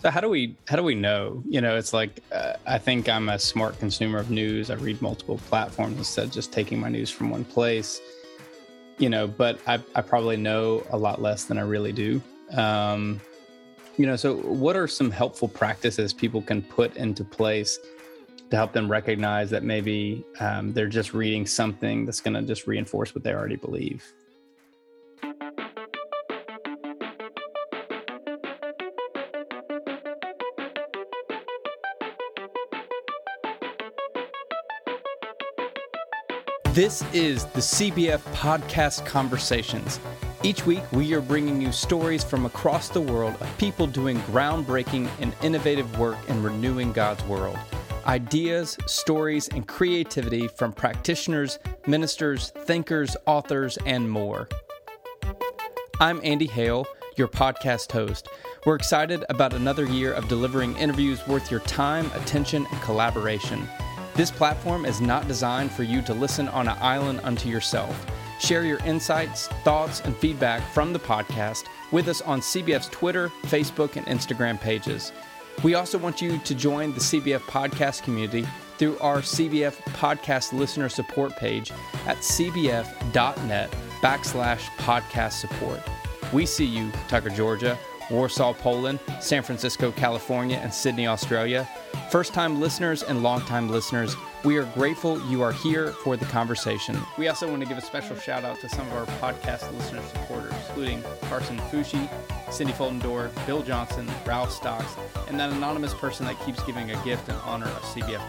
So how do we how do we know? You know, it's like uh, I think I'm a smart consumer of news. I read multiple platforms instead of just taking my news from one place. You know, but I I probably know a lot less than I really do. Um, you know, so what are some helpful practices people can put into place to help them recognize that maybe um, they're just reading something that's going to just reinforce what they already believe? This is the CBF Podcast Conversations. Each week, we are bringing you stories from across the world of people doing groundbreaking and innovative work in renewing God's world. Ideas, stories, and creativity from practitioners, ministers, thinkers, authors, and more. I'm Andy Hale, your podcast host. We're excited about another year of delivering interviews worth your time, attention, and collaboration. This platform is not designed for you to listen on an island unto yourself. Share your insights, thoughts, and feedback from the podcast with us on CBF's Twitter, Facebook, and Instagram pages. We also want you to join the CBF podcast community through our CBF podcast listener support page at cbf.net backslash podcast support. We see you, Tucker, Georgia, Warsaw, Poland, San Francisco, California, and Sydney, Australia. First time listeners and long time listeners, we are grateful you are here for the conversation. We also want to give a special shout out to some of our podcast listener supporters, including Carson Fushi, Cindy Foldendor, Bill Johnson, Ralph Stocks, and that anonymous person that keeps giving a gift in honor of CBF.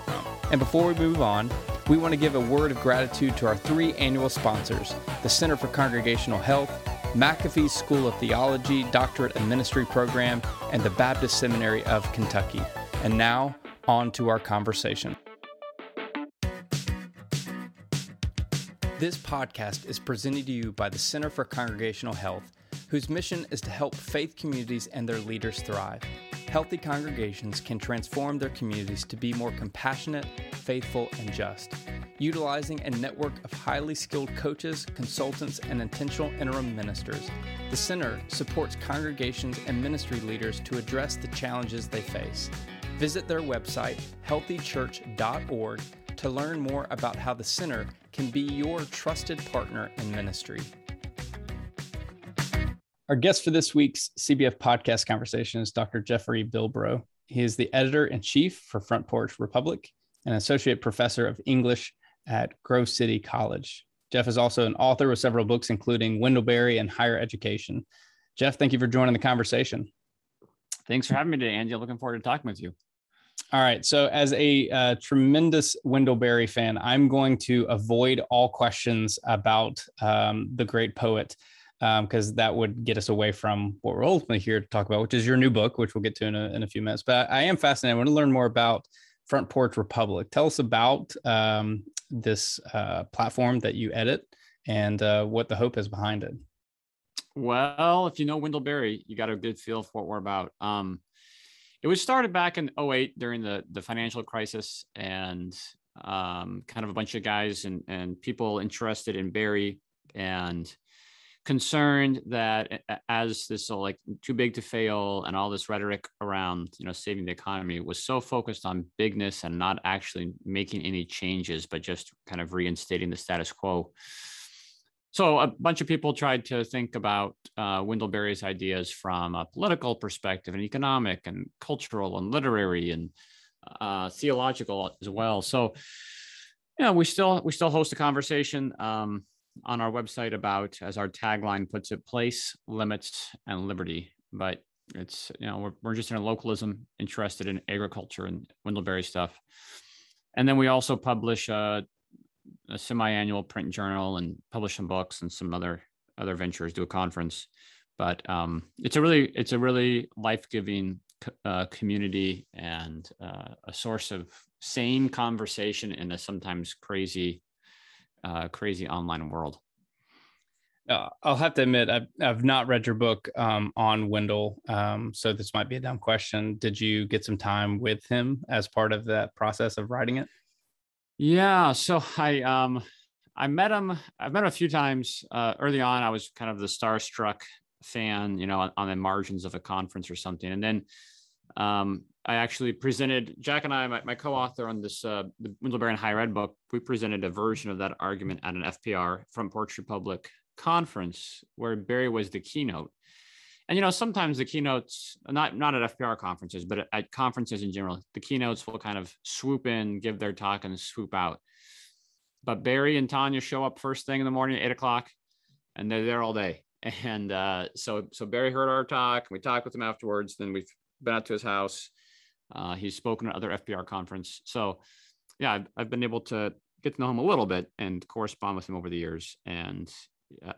And before we move on, we want to give a word of gratitude to our three annual sponsors the Center for Congregational Health, McAfee School of Theology Doctorate and Ministry Program, and the Baptist Seminary of Kentucky. And now, on to our conversation. This podcast is presented to you by the Center for Congregational Health, whose mission is to help faith communities and their leaders thrive. Healthy congregations can transform their communities to be more compassionate, faithful, and just utilizing a network of highly skilled coaches, consultants, and intentional interim ministers. The Center supports congregations and ministry leaders to address the challenges they face. Visit their website, healthychurch.org, to learn more about how the Center can be your trusted partner in ministry. Our guest for this week's CBF podcast conversation is Dr. Jeffrey Bilbro. He is the editor in chief for Front Porch Republic and associate professor of English at Grove City College. Jeff is also an author with several books, including Wendell Berry and Higher Education. Jeff, thank you for joining the conversation. Thanks for having me today, Andy. I'm looking forward to talking with you. All right. So, as a uh, tremendous Wendell Berry fan, I'm going to avoid all questions about um, the great poet because um, that would get us away from what we're ultimately here to talk about, which is your new book, which we'll get to in a, in a few minutes. But I am fascinated. I want to learn more about Front Porch Republic. Tell us about um, this uh, platform that you edit and uh, what the hope is behind it. Well, if you know Wendell Berry, you got a good feel for what we're about. Um, it was started back in 08 during the, the financial crisis and um, kind of a bunch of guys and, and people interested in Berry and concerned that as this like too big to fail and all this rhetoric around you know saving the economy was so focused on bigness and not actually making any changes but just kind of reinstating the status quo so a bunch of people tried to think about uh, Wendell Berry's ideas from a political perspective and economic and cultural and literary and uh, theological as well. So, yeah, we still we still host a conversation. Um, on our website about, as our tagline puts it, place, limits, and liberty. But it's, you know, we're, we're just in a localism, interested in agriculture and Wendell Berry stuff. And then we also publish a, a semi-annual print journal and publish some books and some other other ventures, do a conference. But um, it's a really it's a really life-giving uh, community and uh, a source of sane conversation in a sometimes crazy uh, crazy online world. Uh, I'll have to admit, I've, I've not read your book um, on Wendell. Um, so this might be a dumb question. Did you get some time with him as part of that process of writing it? Yeah. So I, um, I met him, I've met him a few times uh, early on. I was kind of the starstruck fan, you know, on, on the margins of a conference or something. And then Um, I actually presented Jack and I, my, my co-author on this uh, the Wendell Higher Ed book. We presented a version of that argument at an FPR Front Porch Republic conference where Berry was the keynote. And you know, sometimes the keynotes, not not at FPR conferences, but at conferences in general, the keynotes will kind of swoop in, give their talk, and swoop out. But Berry and Tanya show up first thing in the morning at eight o'clock, and they're there all day. And uh, so so Berry heard our talk. We talked with him afterwards. Then we've been out to his house. Uh, he's spoken at other FPR conference. So yeah, I've, I've been able to get to know him a little bit and correspond with him over the years. And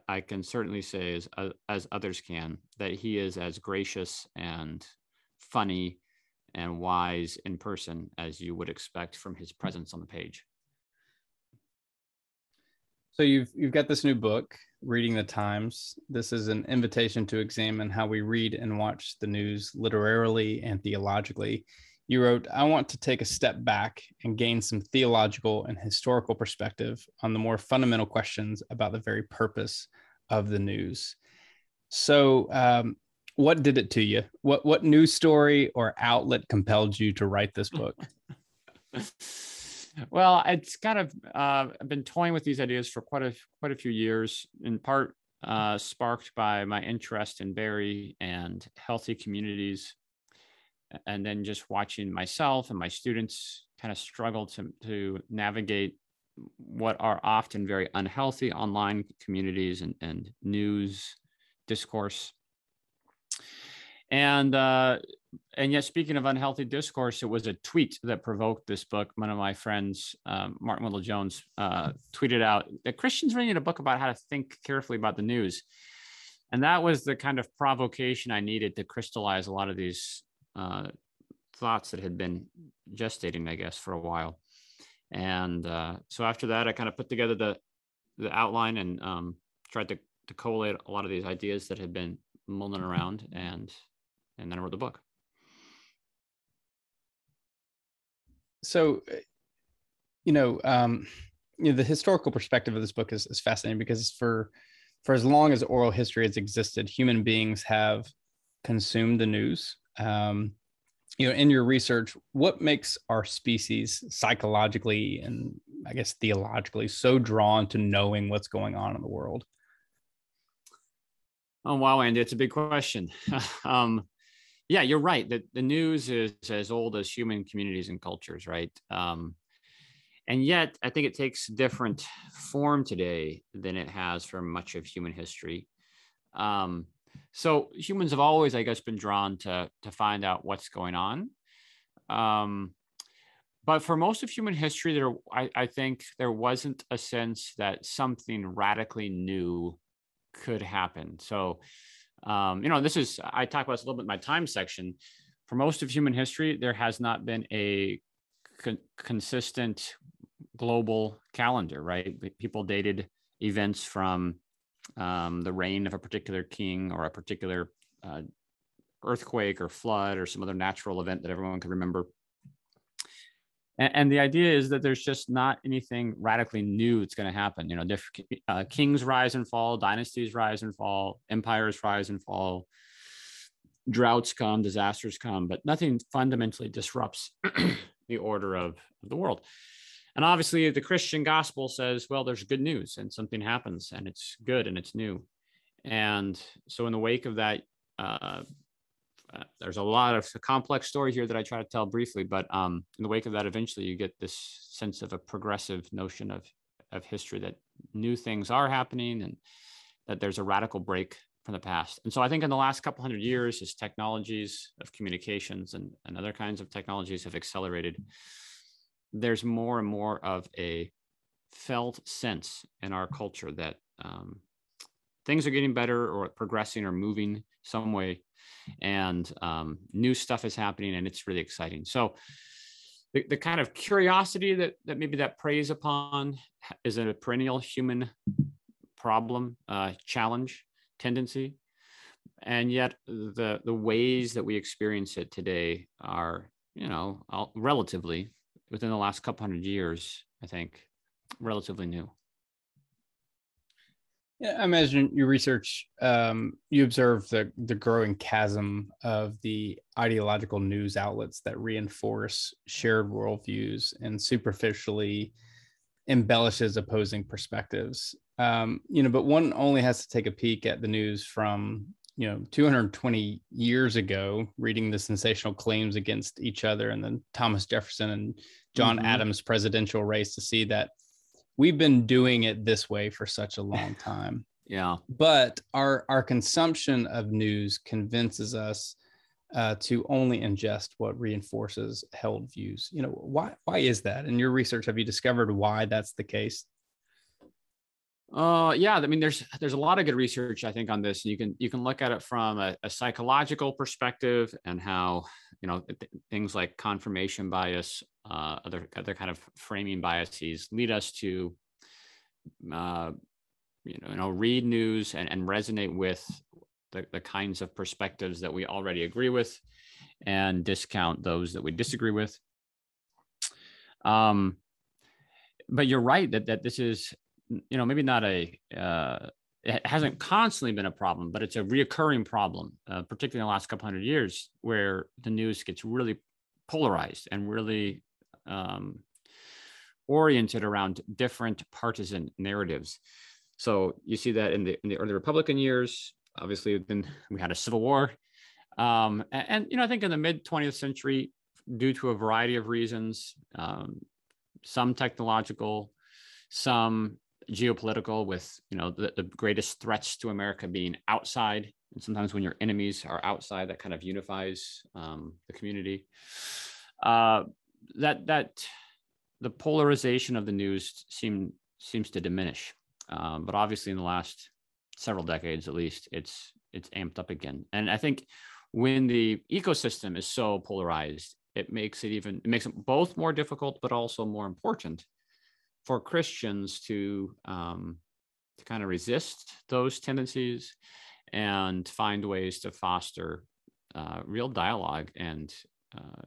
I can certainly say, as uh, as others can, that he is as gracious and funny and wise in person as you would expect from his presence on the page. So you've you've got this new book, Reading the Times. This is an invitation to examine how we read and watch the news literarily and theologically. You wrote, I want to take a step back and gain some theological and historical perspective on the more fundamental questions about the very purpose of the news. So, um, what did it to you? What what news story or outlet compelled you to write this book? well, it's kind of uh, I've been toying with these ideas for quite a quite a few years. In part, uh, sparked by my interest in Berry and healthy communities and then just watching myself and my students kind of struggle to to navigate what are often very unhealthy online communities and, and news discourse and uh, and yet speaking of unhealthy discourse it was a tweet that provoked this book. One of my friends um, martin wendell jones uh, tweeted out that christians really need a book about how to think carefully about the news. And that was the kind of provocation i needed to crystallize a lot of these uh, thoughts that had been gestating, I guess, for a while. And uh, so after that, I kind of put together the the outline and um, tried to, to collate a lot of these ideas that had been mulling around, and and then I wrote the book. So, you know, um, you know, the historical perspective of this book is, is fascinating because for for as long as oral history has existed, human beings have consumed the news. Um, you know in your research what makes our species psychologically and i guess theologically so drawn to knowing what's going on in the world? Oh wow andy it's a big question. Um, yeah you're right that the news is as old as human communities and cultures right um, and yet i think it takes different form today than it has for much of human history um, so humans have always, I guess, been drawn to to find out what's going on. Um, but for most of human history, there I, I think there wasn't a sense that something radically new could happen. So, um, you know, this is I talk about this a little bit in my time section. For most of human history, there has not been a con- consistent global calendar, right? People dated events from um, the reign of a particular king or a particular uh, earthquake or flood or some other natural event that everyone could remember. And, and the idea is that there's just not anything radically new that's going to happen. You know, uh, kings rise and fall, dynasties rise and fall, empires rise and fall, droughts come, disasters come, but nothing fundamentally disrupts the order of, of the world. And obviously, the Christian gospel says, well, there's good news and something happens and it's good and it's new. And so, in the wake of that, uh, uh, there's a lot of complex story here that I try to tell briefly, but um, in the wake of that, eventually you get this sense of a progressive notion of, of history that new things are happening and that there's a radical break from the past. And so I think in the last couple hundred years, as technologies of communications and, and other kinds of technologies have accelerated, there's more and more of a felt sense in our culture that um, things are getting better or progressing or moving some way. And um, new stuff is happening and it's really exciting. So the, the kind of curiosity that, that maybe that preys upon is a perennial human problem uh, challenge tendency. And yet the the ways that we experience it today are you know relatively within the last couple hundred years, I think, relatively new. Yeah, I imagine your research, um, you observe the, the growing chasm of the ideological news outlets that reinforce shared worldviews and superficially embellishes opposing perspectives. Um, you know, but one only has to take a peek at the news from you know 220 years ago, reading the sensational claims against each other and then Thomas Jefferson and John mm-hmm. Adams presidential race to see that we've been doing it this way for such a long time. yeah. But our our consumption of news convinces us uh, to only ingest what reinforces held views. You know, why why is that? In your research, have you discovered why that's the case? Uh, yeah, I mean, there's there's a lot of good research I think on this, and you can you can look at it from a, a psychological perspective and how you know th- things like confirmation bias, uh, other other kind of framing biases lead us to, uh, you know, you know, read news and and resonate with the, the kinds of perspectives that we already agree with, and discount those that we disagree with. Um, but you're right that that this is you know maybe not a uh, it hasn't constantly been a problem, but it's a reoccurring problem, uh, particularly in the last couple hundred years, where the news gets really polarized and really um, oriented around different partisan narratives. So you see that in the in the early Republican years. Obviously, then we had a civil war, um, and, and, you know I think in the mid 20th century, due to a variety of reasons, um, some technological, some geopolitical with you know the, the greatest threats to america being outside and sometimes when your enemies are outside that kind of unifies um, the community uh, that that the polarization of the news seem seems to diminish. Um, but obviously in the last several decades at least it's it's amped up again. And i think when the ecosystem is so polarized it makes it even it makes it both more difficult but also more important for Christians to um, to kind of resist those tendencies and find ways to foster uh, real dialogue and uh,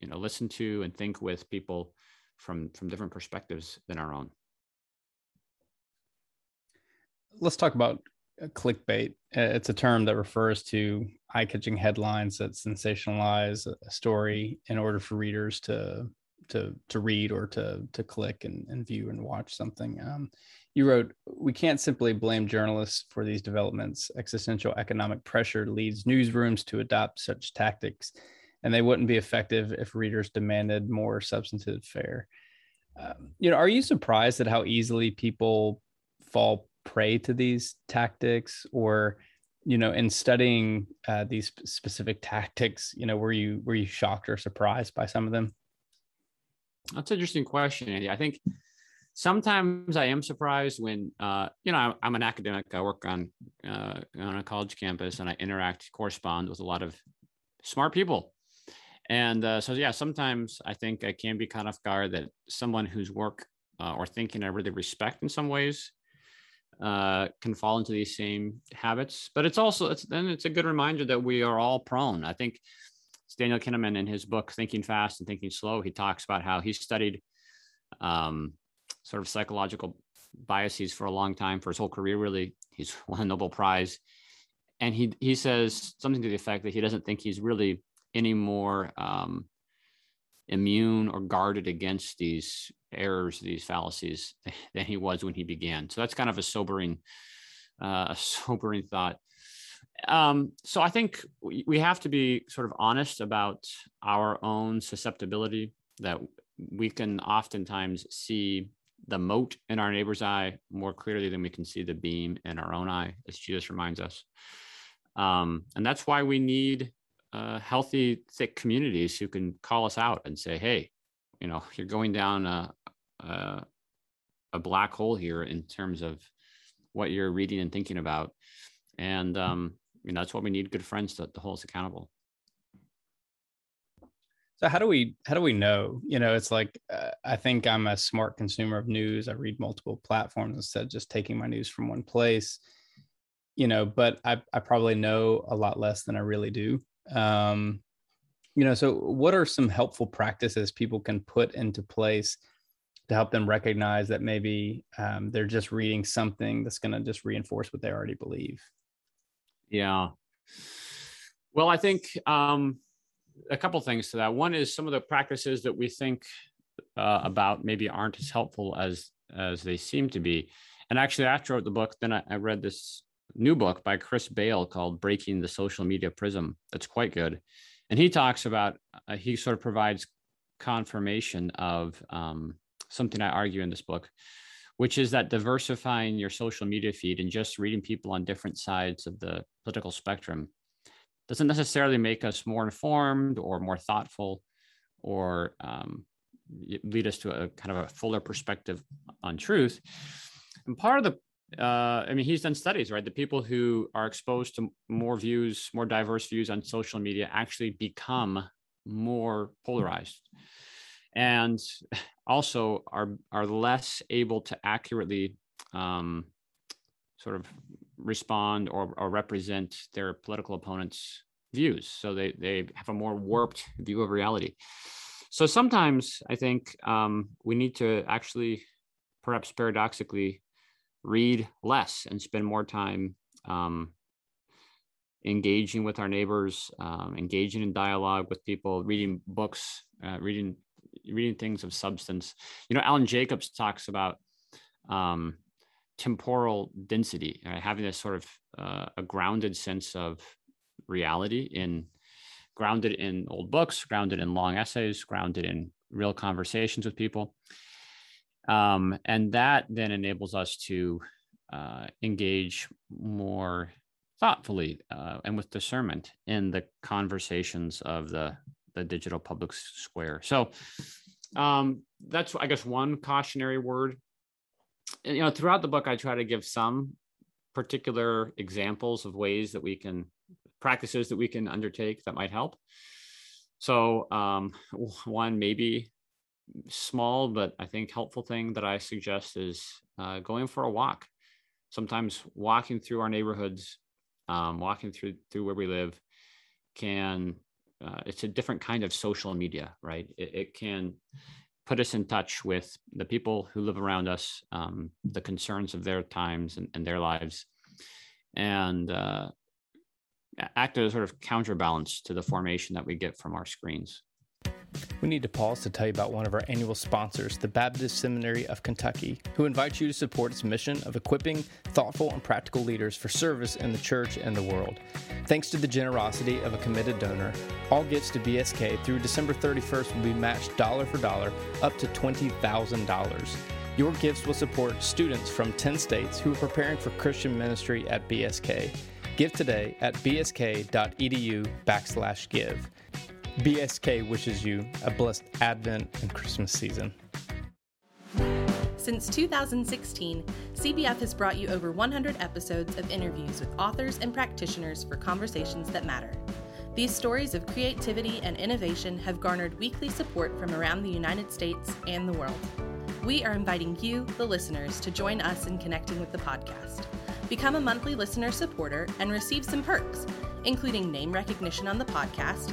you know listen to and think with people from from different perspectives than our own. Let's talk about uh, clickbait. Uh, it's a term that refers to eye-catching headlines that sensationalize a story in order for readers to to to read or to to click and, and view and watch something. Um, you wrote, "We can't simply blame journalists for these developments. Existential economic pressure leads newsrooms to adopt such tactics, and they wouldn't be effective if readers demanded more substantive fare." Um, you know, are you surprised at how easily people fall prey to these tactics, or you know, in studying uh, these specific tactics, you know, were you were you shocked or surprised by some of them? That's an interesting question, Andy. I think sometimes I am surprised when, uh, you know, I'm, I'm, an academic. I work on uh, on a college campus, and I interact, correspond with a lot of smart people. And uh, so, yeah, sometimes I think I can be kind of guard that someone whose work uh, or thinking I really respect in some ways uh, can fall into these same habits. But it's also it's then it's a good reminder that we are all prone. I think it's Daniel Kahneman in his book Thinking Fast and Thinking Slow, he talks about how he studied um, sort of psychological biases for a long time for his whole career. Really, he's won a Nobel Prize, and he he says something to the effect that he doesn't think he's really any more um, immune or guarded against these errors, these fallacies than he was when he began. So that's kind of a sobering, uh, a sobering thought um, so I think we, have to be sort of honest about our own susceptibility that we can oftentimes see the mote in our neighbor's eye more clearly than we can see the beam in our own eye, as Jesus reminds us. Um, and that's why we need uh, healthy, thick communities who can call us out and say, "Hey, you know, you're going down a, a, a black hole here in terms of what you're reading and thinking about." And um, you know that's what we need good friends to, to hold us accountable. So how do we how do we know? You know it's like uh, i think i'm a smart consumer of news. I read multiple platforms instead of just taking my news from one place. You know but i, I probably know a lot less than i really do um, you know so what are some helpful practices people can put into place to help them recognize that maybe um, they're just reading something that's going to just reinforce what they already believe. Yeah. Well, I think um, a couple things to that. One is some of the practices that we think uh, about maybe aren't as helpful as as they seem to be. And actually, after I wrote the book, then I, I read this new book by Chris Bail called Breaking the Social Media Prism. That's quite good. And he talks about, uh, he sort of provides confirmation of um, something I argue in this book, which is that diversifying your social media feed and just reading people on different sides of the political spectrum doesn't necessarily make us more informed or more thoughtful or um, lead us to a kind of a fuller perspective on truth. And part of the uh, I mean, he's done studies, right? The people who are exposed to more views, more diverse views on social media actually become more polarized and also are, are less able to accurately um, sort of respond or, or represent their political opponents' views. So they, they have a more warped view of reality. So sometimes I think um, we need to actually, perhaps paradoxically, read less and spend more time um, engaging with our neighbors, um, engaging in dialogue with people, reading books, uh, reading reading things of substance. You know, Alan Jacobs talks about um, temporal density, right? having this sort of uh, a grounded sense of reality in grounded in old books, grounded in long essays, grounded in real conversations with people. Um, and that then enables us to uh, engage more thoughtfully uh, and with discernment in the conversations of the, the digital public square. So um, that's, I guess, one cautionary word. And, you know, throughout the book, I try to give some particular examples of ways that we can practices that we can undertake that might help. So um, one maybe small but I think helpful thing that I suggest is uh, going for a walk. Sometimes walking through our neighborhoods, um, walking through through where we live, can uh, it's a different kind of social media, right? It, it, can put us in touch with the people who live around us, um, the concerns of their times and, and their lives, and uh, act as a sort of counterbalance to the formation that we get from our screens. We need to pause to tell you about one of our annual sponsors, the Baptist Seminary of Kentucky, who invites you to support its mission of equipping thoughtful and practical leaders for service in the church and the world. Thanks to the generosity of a committed donor, all gifts to BSK through December 31st will be matched dollar for dollar up to $20,000. Your gifts will support students from 10 states who are preparing for Christian ministry at BSK. Give today at bsk.edu backslash give. BSK wishes you a blessed Advent and Christmas season. Since 2016, CBF has brought you over 100 episodes of interviews with authors and practitioners for conversations that matter. These stories of creativity and innovation have garnered weekly support from around the United States and the world. We are inviting you, the listeners, to join us in connecting with the podcast. Become a monthly listener supporter and receive some perks, including name recognition on the podcast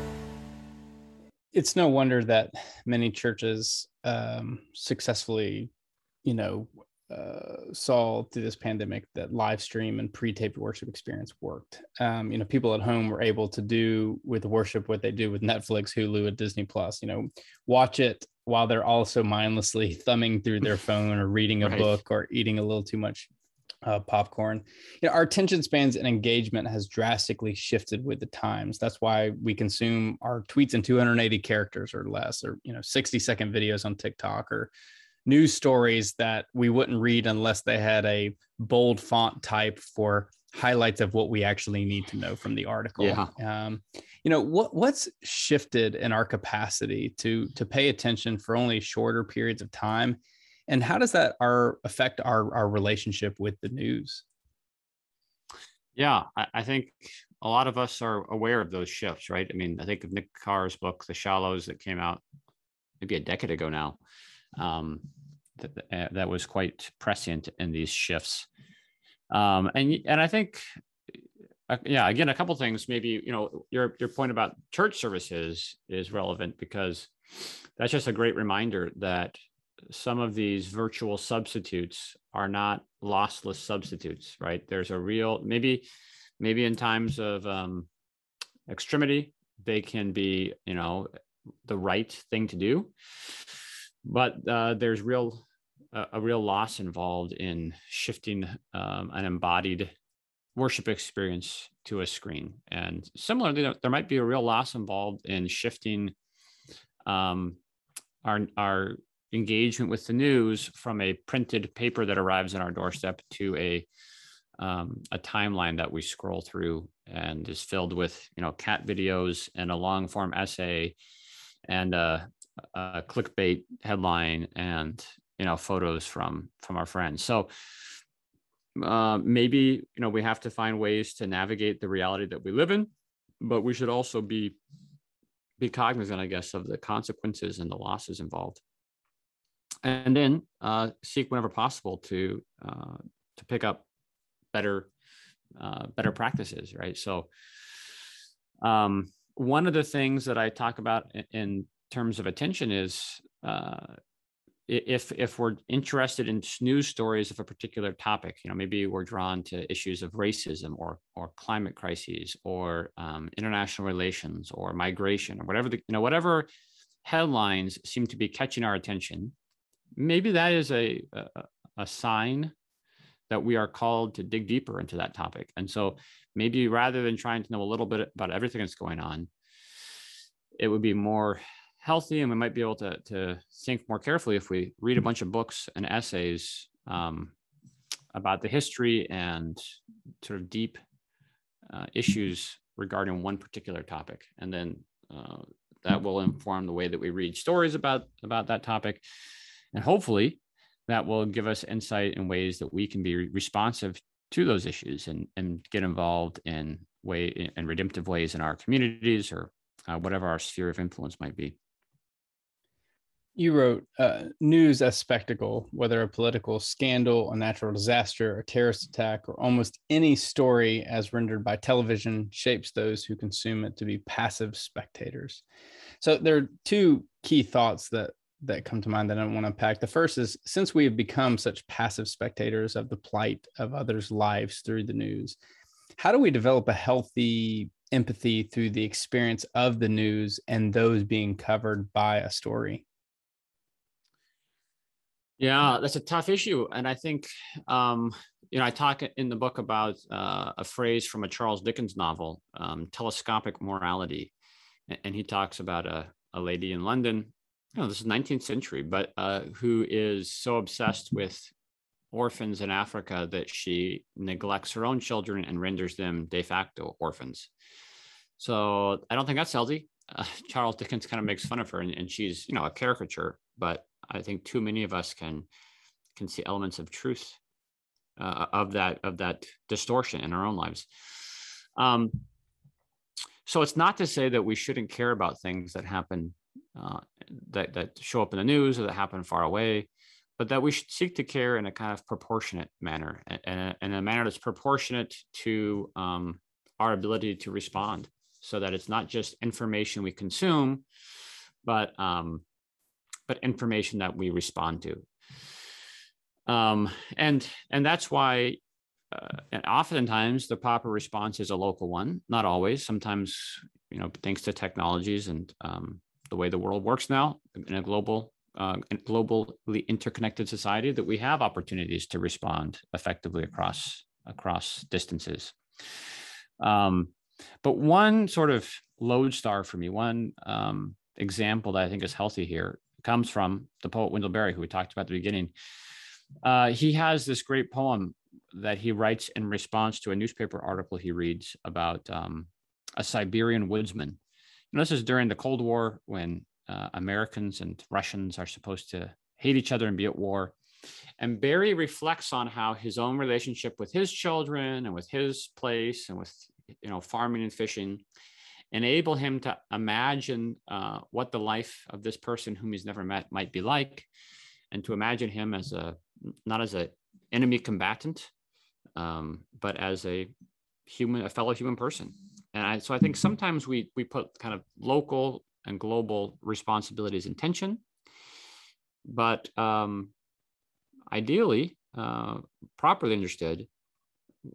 it's no wonder that many churches um, successfully, you know, uh, saw through this pandemic that live stream and pre-taped worship experience worked. Um, you know, people at home were able to do with worship what they do with Netflix, Hulu, and Disney Plus. You know, watch it while they're also mindlessly thumbing through their phone or reading a right. book or eating a little too much uh, popcorn. You know, our attention spans and engagement has drastically shifted with the times. That's why we consume our tweets in 280 characters or less, or you know, 60 second videos on TikTok, or news stories that we wouldn't read unless they had a bold font type for highlights of what we actually need to know from the article. Yeah. Um, you know what what's shifted in our capacity to to pay attention for only shorter periods of time And how does that our affect our our relationship with the news? Yeah, I, I think a lot of us are aware of those shifts, right? I mean, I think of Nick Carr's book, The Shallows, that came out maybe a decade ago now. Um, that, that was quite prescient in these shifts. Um, and and I think, uh, yeah, again, a couple things. Maybe you know your your point about church services is relevant because that's just a great reminder that some of these virtual substitutes are not lossless substitutes, right? There's a real maybe maybe in times of um, extremity they can be you know the right thing to do, but uh, there's real a real loss involved in shifting um, an embodied worship experience to a screen. And similarly, there might be a real loss involved in shifting um, our our engagement with the news from a printed paper that arrives on our doorstep to a um, a timeline that we scroll through and is filled with you know cat videos and a long form essay and a, a clickbait headline and you know photos from from our friends so uh, maybe you know we have to find ways to navigate the reality that we live in but we should also be be cognizant, I guess, of the consequences and the losses involved. And then uh, seek whenever possible to uh, to pick up better uh, better practices, right? So, um, one of the things that I talk about in terms of attention is uh, if if we're interested in news stories of a particular topic, you know, maybe we're drawn to issues of racism or or climate crises or um, international relations or migration or whatever the you know whatever headlines seem to be catching our attention, maybe that is a a, a sign that we are called to dig deeper into that topic. And so maybe rather than trying to know a little bit about everything that's going on, it would be more healthy and we might be able to, to think more carefully if we read a bunch of books and essays um, about the history and sort of deep uh, issues regarding one particular topic and then uh, that will inform the way that we read stories about about that topic and hopefully that will give us insight in ways that we can be responsive to those issues and, and get involved in way in redemptive ways in our communities or uh, whatever our sphere of influence might be you wrote uh, news as spectacle, whether a political scandal, a natural disaster, a terrorist attack, or almost any story as rendered by television shapes those who consume it to be passive spectators. So there are two key thoughts that that come to mind that I want to unpack. The first is since we have become such passive spectators of the plight of others' lives through the news, how do we develop a healthy empathy through the experience of the news and those being covered by a story? Yeah, that's a tough issue, and I think um, you know I talk in the book about uh, a phrase from a Charles Dickens novel, um, "telescopic morality," and he talks about a a lady in London. Know, this is 19th century, but uh, who is so obsessed with orphans in Africa that she neglects her own children and renders them de facto orphans. So I don't think that's healthy. Uh, Charles Dickens kind of makes fun of her, and, and she's you know a caricature, but I think too many of us can can see elements of truth uh, of that of that distortion in our own lives. Um, so it's not to say that we shouldn't care about things that happen uh, that that show up in the news or that happen far away, but that we should seek to care in a kind of proportionate manner and in a manner that's proportionate to um, our ability to respond, so that it's not just information we consume, but um, but information that we respond to. Um, and and that's why uh, and oftentimes the proper response is a local one. Not always. Sometimes you know thanks to technologies and um, the way the world works now in a global uh, globally interconnected society that we have opportunities to respond effectively across across distances. Um, but one sort of lodestar for me, one um, example that I think is healthy here comes from the poet Wendell Berry, who we talked about at the beginning. Uh, he has this great poem that he writes in response to a newspaper article he reads about um, a Siberian woodsman. And this is during the Cold War when uh, Americans and Russians are supposed to hate each other and be at war. And Berry reflects on how his own relationship with his children and with his place and with you know farming and fishing enable him to imagine uh, what the life of this person whom he's never met might be like and to imagine him as a not as a enemy combatant um, but as a human a fellow human person and I, so i think sometimes we we put kind of local and global responsibilities in tension. But um, ideally uh, properly understood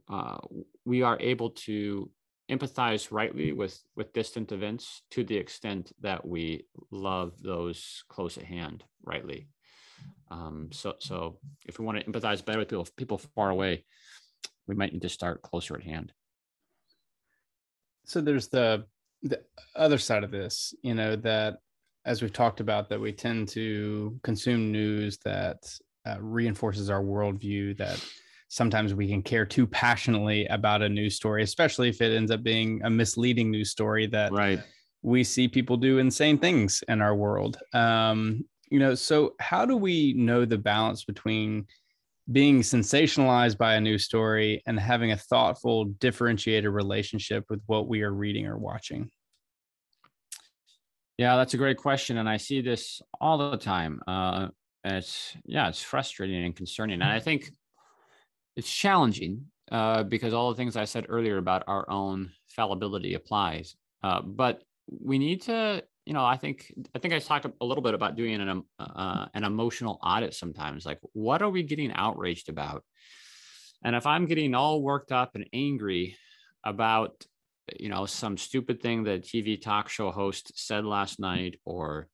uh, we are able to empathize rightly with with distant events to the extent that we love those close at hand rightly. Um, so so if we want to empathize better with people people far away we might need to start closer at hand so there's the the other side of this you know that as we've talked about that we tend to consume news that uh, reinforces our worldview that sometimes we can care too passionately about a news story, especially if it ends up being a misleading news story that right. we see people do insane things in our world. Um, you know, so how do we know the balance between being sensationalized by a news story and having a thoughtful, differentiated relationship with what we are reading or watching? Yeah, that's a great question, and I see this all the time. Uh, it's yeah, it's frustrating and concerning, and I think it's challenging uh, because all the things I said earlier about our own fallibility applies. Uh, but we need to, you know, I think I think I talked a little bit about doing an um, uh, an emotional audit sometimes. Like, what are we getting outraged about? And if I'm getting all worked up and angry about, you know, some stupid thing that TV talk show host said last night, or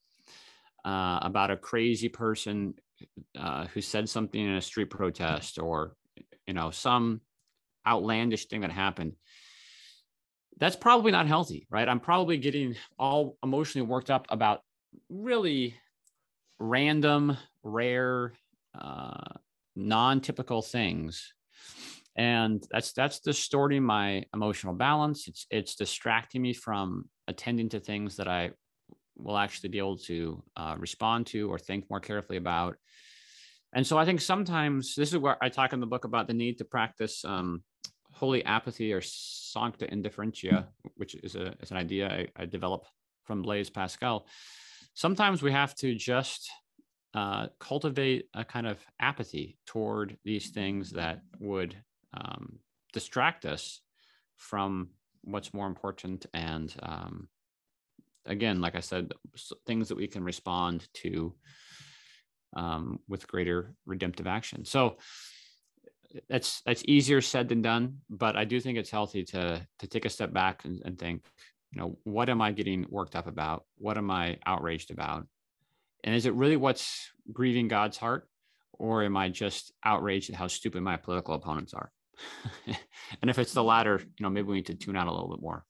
uh, about a crazy person uh, who said something in a street protest, or you know, some outlandish thing that happened, that's probably not healthy, right? I'm probably getting all emotionally worked up about really random, rare, uh, non-typical things. And that's that's distorting my emotional balance. It's it's distracting me from attending to things that i will actually be able to uh, respond to or think more carefully about. And so I think sometimes this is where I talk in the book about the need to practice um, holy apathy or sancta indifferentia, which is, a, is an idea I, I developed from Blaise Pascal. Sometimes we have to just uh, cultivate a kind of apathy toward these things that would um, distract us from what's more important. And um, again, like I said, things that we can respond to um, with greater redemptive action. So that's that's easier said than done, but I do think it's healthy to to take a step back and, and think, you know, what am I getting worked up about? What am I outraged about? And is it really what's grieving God's heart? Or am I just outraged at how stupid my political opponents are? and if it's the latter, you know, maybe we need to tune out a little bit more.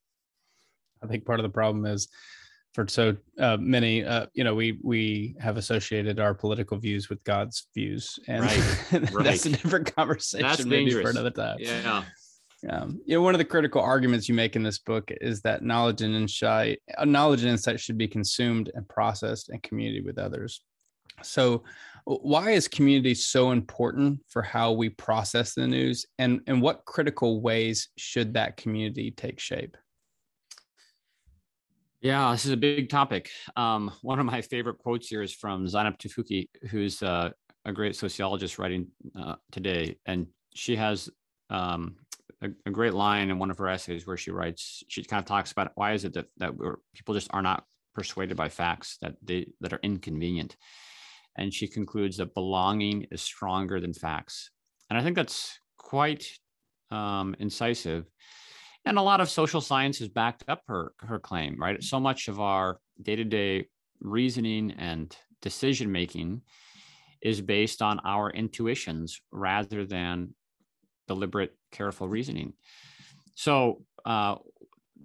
I think part of the problem is for so uh, many uh, you know we we have associated our political views with god's views and right. right. that's a different conversation that's maybe dangerous. for another time yeah um, you know one of the critical arguments you make in this book is that knowledge and insight uh, knowledge and insight should be consumed and processed in community with others so why is community so important for how we process the news and and what critical ways should that community take shape yeah, this is a big topic. Um, one of my favorite quotes here is from Zeynep Tufekci, who's uh, a great sociologist writing uh, today. And she has um, a, a, great line in one of her essays where she writes, she kind of talks about why is it that, that people just are not persuaded by facts that they that are inconvenient. And she concludes that belonging is stronger than facts. And I think that's quite um, incisive and a lot of social science has backed up her her claim right? So much of our day-to-day reasoning and decision making is based on our intuitions rather than deliberate careful reasoning. So uh,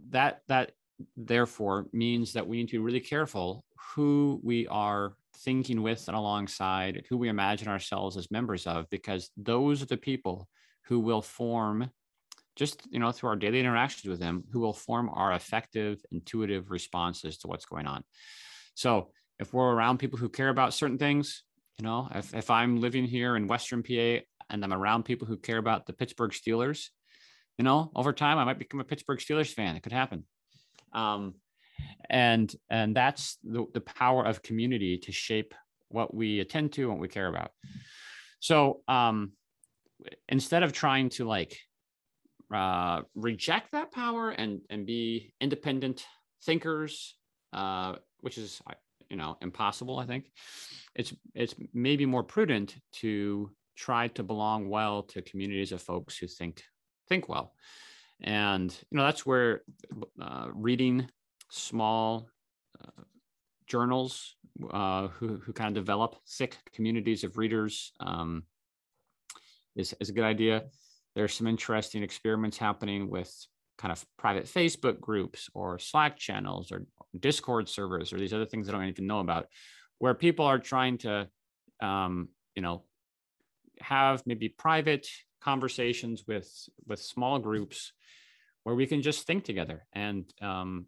that that therefore means that we need to be really careful who we are thinking with and alongside who we imagine ourselves as members of because those are the people who will form just you know through our daily interactions with them who will form our effective intuitive responses to what's going on so if we're around people who care about certain things You know, if, if I'm living here in Western PA and I'm around people who care about the Pittsburgh Steelers, you know, over time I might become a Pittsburgh Steelers fan. It could happen. Um, and and that's the, the power of community to shape what we attend to and what we care about. So um, instead of trying to like uh, reject that power and and be independent thinkers, uh, which is you know impossible. I think it's it's maybe more prudent to try to belong well to communities of folks who think think well, and you know that's where uh, reading small uh, journals uh, who who kind of develop thick communities of readers um, is is a good idea. There's some interesting experiments happening with kind of private Facebook groups or Slack channels or Discord servers or these other things I don't even know about, where people are trying to, um, you know, have maybe private conversations with with small groups where we can just think together and um,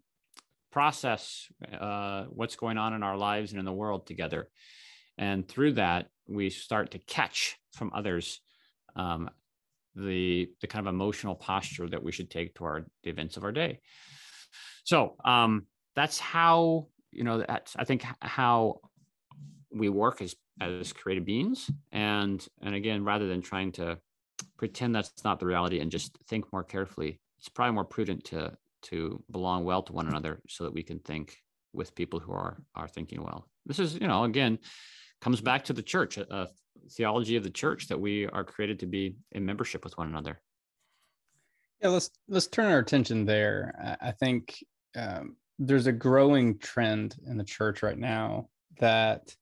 process uh, what's going on in our lives and in the world together. And through that, we start to catch from others um, the the kind of emotional posture that we should take toward the events of our day. So um, that's how you know that's I think how we work as as creative beings, and and again, rather than trying to pretend that's not the reality and just think more carefully, it's probably more prudent to to belong well to one another so that we can think with people who are are thinking well. This is you know again comes back to the church, a theology of the church that we are created to be in membership with one another. Yeah, let's let's turn our attention there. I think um, there's a growing trend in the church right now that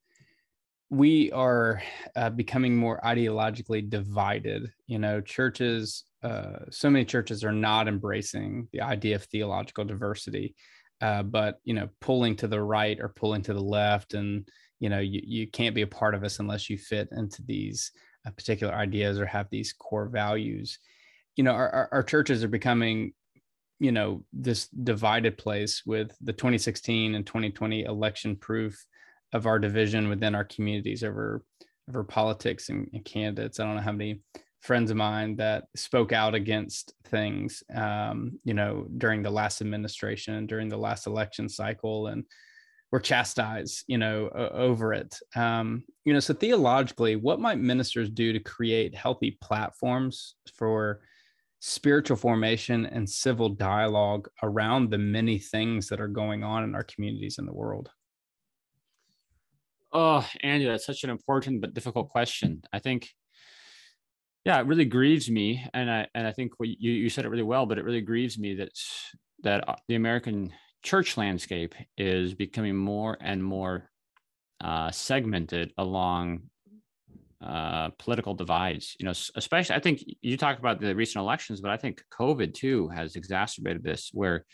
we are uh, becoming more ideologically divided. You know, churches, uh, so many churches are not embracing the idea of theological diversity, uh, but you know, pulling to the right or pulling to the left, and you know you, you can't be a part of us unless you fit into these uh, particular ideas or have these core values. You know our, our, our churches are becoming you know this divided place with the 2016 and 2020 election proof of our division within our communities over over politics and, and candidates. I don't know how many friends of mine that spoke out against things um, you know during the last administration during the last election cycle and were chastised, you know, over it. Um, you know, so theologically, what might ministers do to create healthy platforms for spiritual formation and civil dialogue around the many things that are going on in our communities in the world? Oh, Andy, that's such an important but difficult question. I think, yeah, it really grieves me, and I and I think you you said it really well, but it really grieves me that that uh, the American church landscape is becoming more and more uh, segmented along uh, political divides. You know, especially I think you talked about the recent elections, but I think COVID too has exacerbated this, where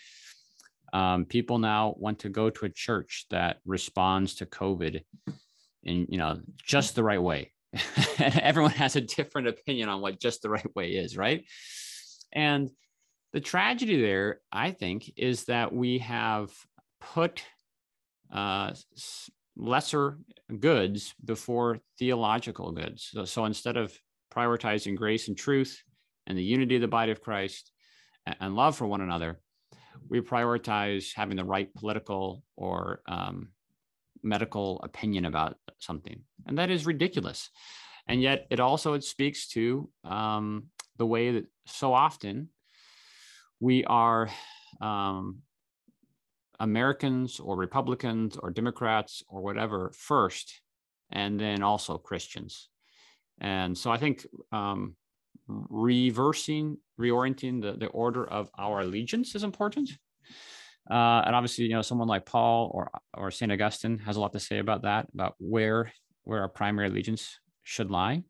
um, people now want to go to a church that responds to COVID in you know just the right way. Everyone has a different opinion on what just the right way is, right? And the tragedy there, I think, is that we have put uh, lesser goods before theological goods. So, so, instead of prioritizing grace and truth and the unity of the body of Christ and, and love for one another, we prioritize having the right political or um, medical opinion about something, and that is ridiculous. And yet, it also it speaks to um, the way that so often we are um, Americans or Republicans or Democrats or whatever first, and then also Christians. And so I think um, reversing, reorienting the, the order of our allegiance is important. Uh, and obviously, you know, someone like Paul or or Saint Augustine has a lot to say about that, about where where our primary allegiance should lie.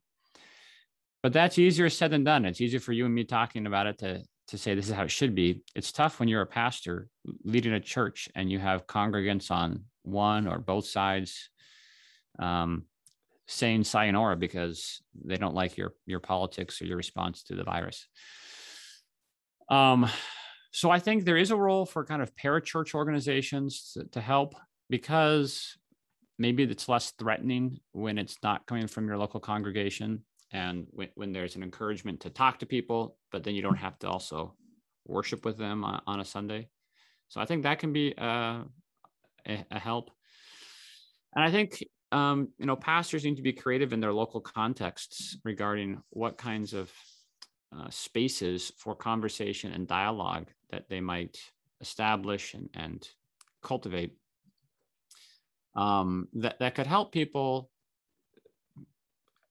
But that's easier said than done. It's easier for you and me talking about it to to say this is how it should be. It's tough when you're a pastor leading a church and you have congregants on one or both sides um, saying sayonara because they don't like your your politics or your response to the virus. Um, so I think there is a role for kind of parachurch organizations to, to help because maybe it's less threatening when it's not coming from your local congregation and when, when there's an encouragement to talk to people, but then you don't have to also worship with them on, on a Sunday. So I think that can be uh, a, a help. And I think um, you know pastors need to be creative in their local contexts regarding what kinds of uh, spaces for conversation and dialogue that they might establish and, and cultivate um, that, that could help people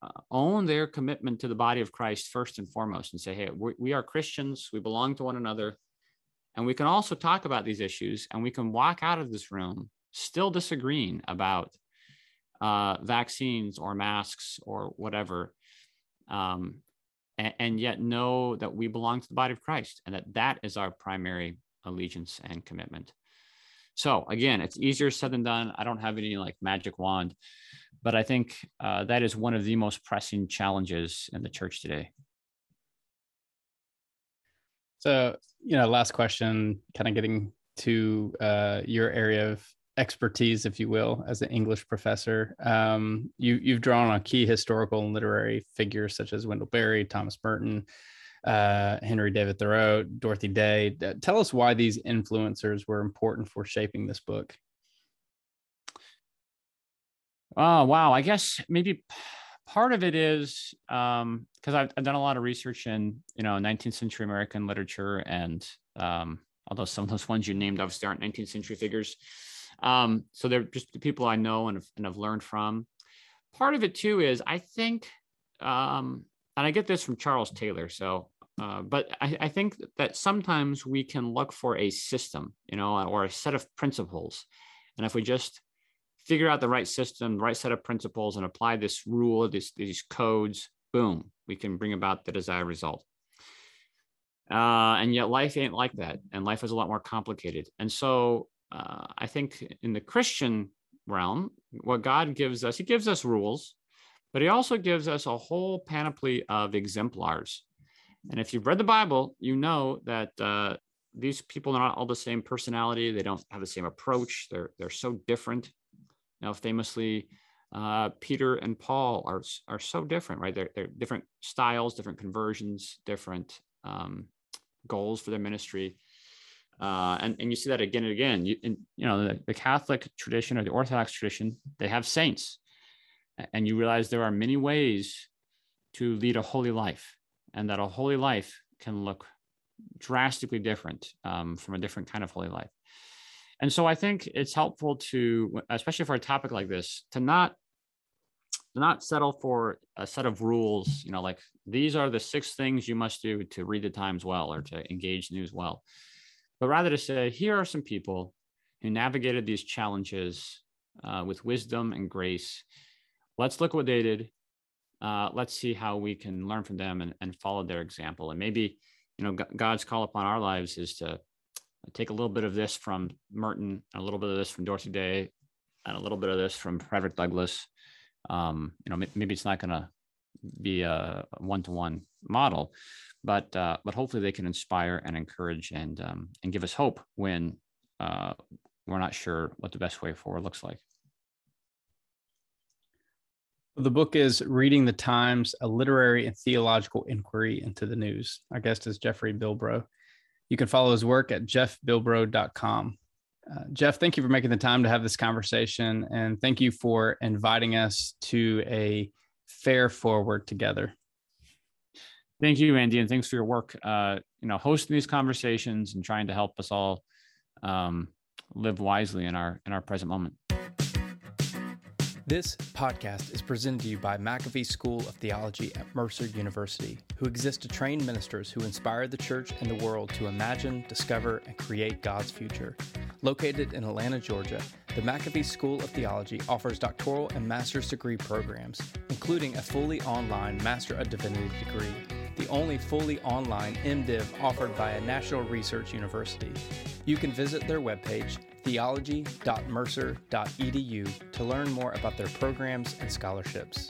uh, own their commitment to the body of Christ first and foremost and say, hey, we, we are Christians, we belong to one another. And we can also talk about these issues and we can walk out of this room still disagreeing about uh, vaccines or masks or whatever. Um, and, and, yet know that we belong to the body of Christ and that that is our primary allegiance and commitment. So again, it's easier said than done. I don't have any like magic wand, but I think uh, that is one of the most pressing challenges in the church today. So, you know, last question, kind of getting to uh, your area of expertise, if you will, as an English professor. Um, you, you've drawn on key historical and literary figures such as Wendell Berry, Thomas Merton, uh, Henry David Thoreau, Dorothy Day. Tell us why these influencers were important for shaping this book. Oh, wow. I guess maybe part of it is because um, I've, I've, done a lot of research in, you know, 19th century American literature. And um, although some of those ones you named obviously aren't 19th century figures. Um, so they're just the people I know and have, and have learned from. Part of it too is I think, um, and I get this from Charles Taylor. So uh, but I, I, think that sometimes we can look for a system, you know, or a set of principles. And if we just figure out the right system, the right set of principles, and apply this rule, this, these codes, boom, we can bring about the desired result. Uh, and yet life ain't like that. And life is a lot more complicated. And so uh, I think in the Christian realm, what God gives us, He gives us rules, but He also gives us a whole panoply of exemplars and if you've read the Bible, you know that uh, these people are not all the same personality. They don't have the same approach. They're they're so different. Now, famously, uh, Peter and Paul are are so different, right? They're they're different styles, different conversions, different um, goals for their ministry. Uh, and, and you see that again and again. You, in, you know, the, the Catholic tradition or the Orthodox tradition, they have saints. And you realize there are many ways to lead a holy life and that a holy life can look drastically different um, from a different kind of holy life. And so I think it's helpful to, especially for a topic like this, to not not settle for a set of rules, you know, like these are the six things you must do to read the Times well or to engage news well, but rather to say, here are some people who navigated these challenges uh, with wisdom and grace. Let's look what they did uh, let's see how we can learn from them and, and follow their example. And maybe, you know, God's call upon our lives is to take a little bit of this from Merton, a little bit of this from Dorothy Day, and a little bit of this from Frederick Douglass. Um, you know, maybe it's not going to be a one-to-one model, but uh, but hopefully they can inspire and encourage and um, and give us hope when uh, we're not sure what the best way forward looks like. The book is Reading the Times, a literary and theological inquiry into the news. Our guest is Jeffrey Bilbro. You can follow his work at jeffbilbro.com. Uh, Jeff, thank you for making the time to have this conversation, and thank you for inviting us to a fare forward together. Thank you, Andy, and thanks for your work. Uh, you know, hosting these conversations and trying to help us all um, live wisely in our in our present moment. This podcast is presented to you by McAfee School of Theology at Mercer University, who exists to train ministers who inspire the church and the world to imagine, discover, and create God's future. Located in Atlanta, Georgia, the McAfee School of Theology offers doctoral and master's degree programs, including a fully online Master of Divinity degree, the only fully online MDiv offered by a national research university. You can visit their webpage theology.mercer.edu to learn more about their programs and scholarships.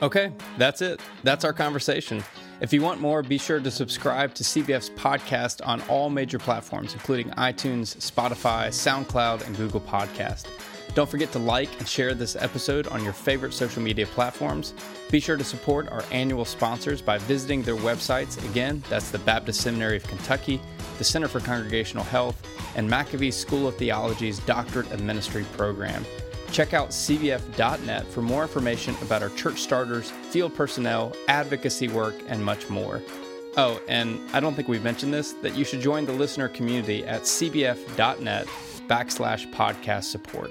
Okay, that's it. That's our conversation. If you want more, be sure to subscribe to CBF's podcast on all major platforms, including iTunes, Spotify, SoundCloud, and Google Podcast. Don't forget to like and share this episode on your favorite social media platforms. Be sure to support our annual sponsors by visiting their websites. Again, that's the Baptist Seminary of Kentucky, the Center for Congregational Health, and McAfee School of Theology's Doctorate of Ministry program. Check out cbf.net for more information about our church starters, field personnel, advocacy work, and much more. Oh, and I don't think we've mentioned this that you should join the listener community at cbf.net backslash podcast support.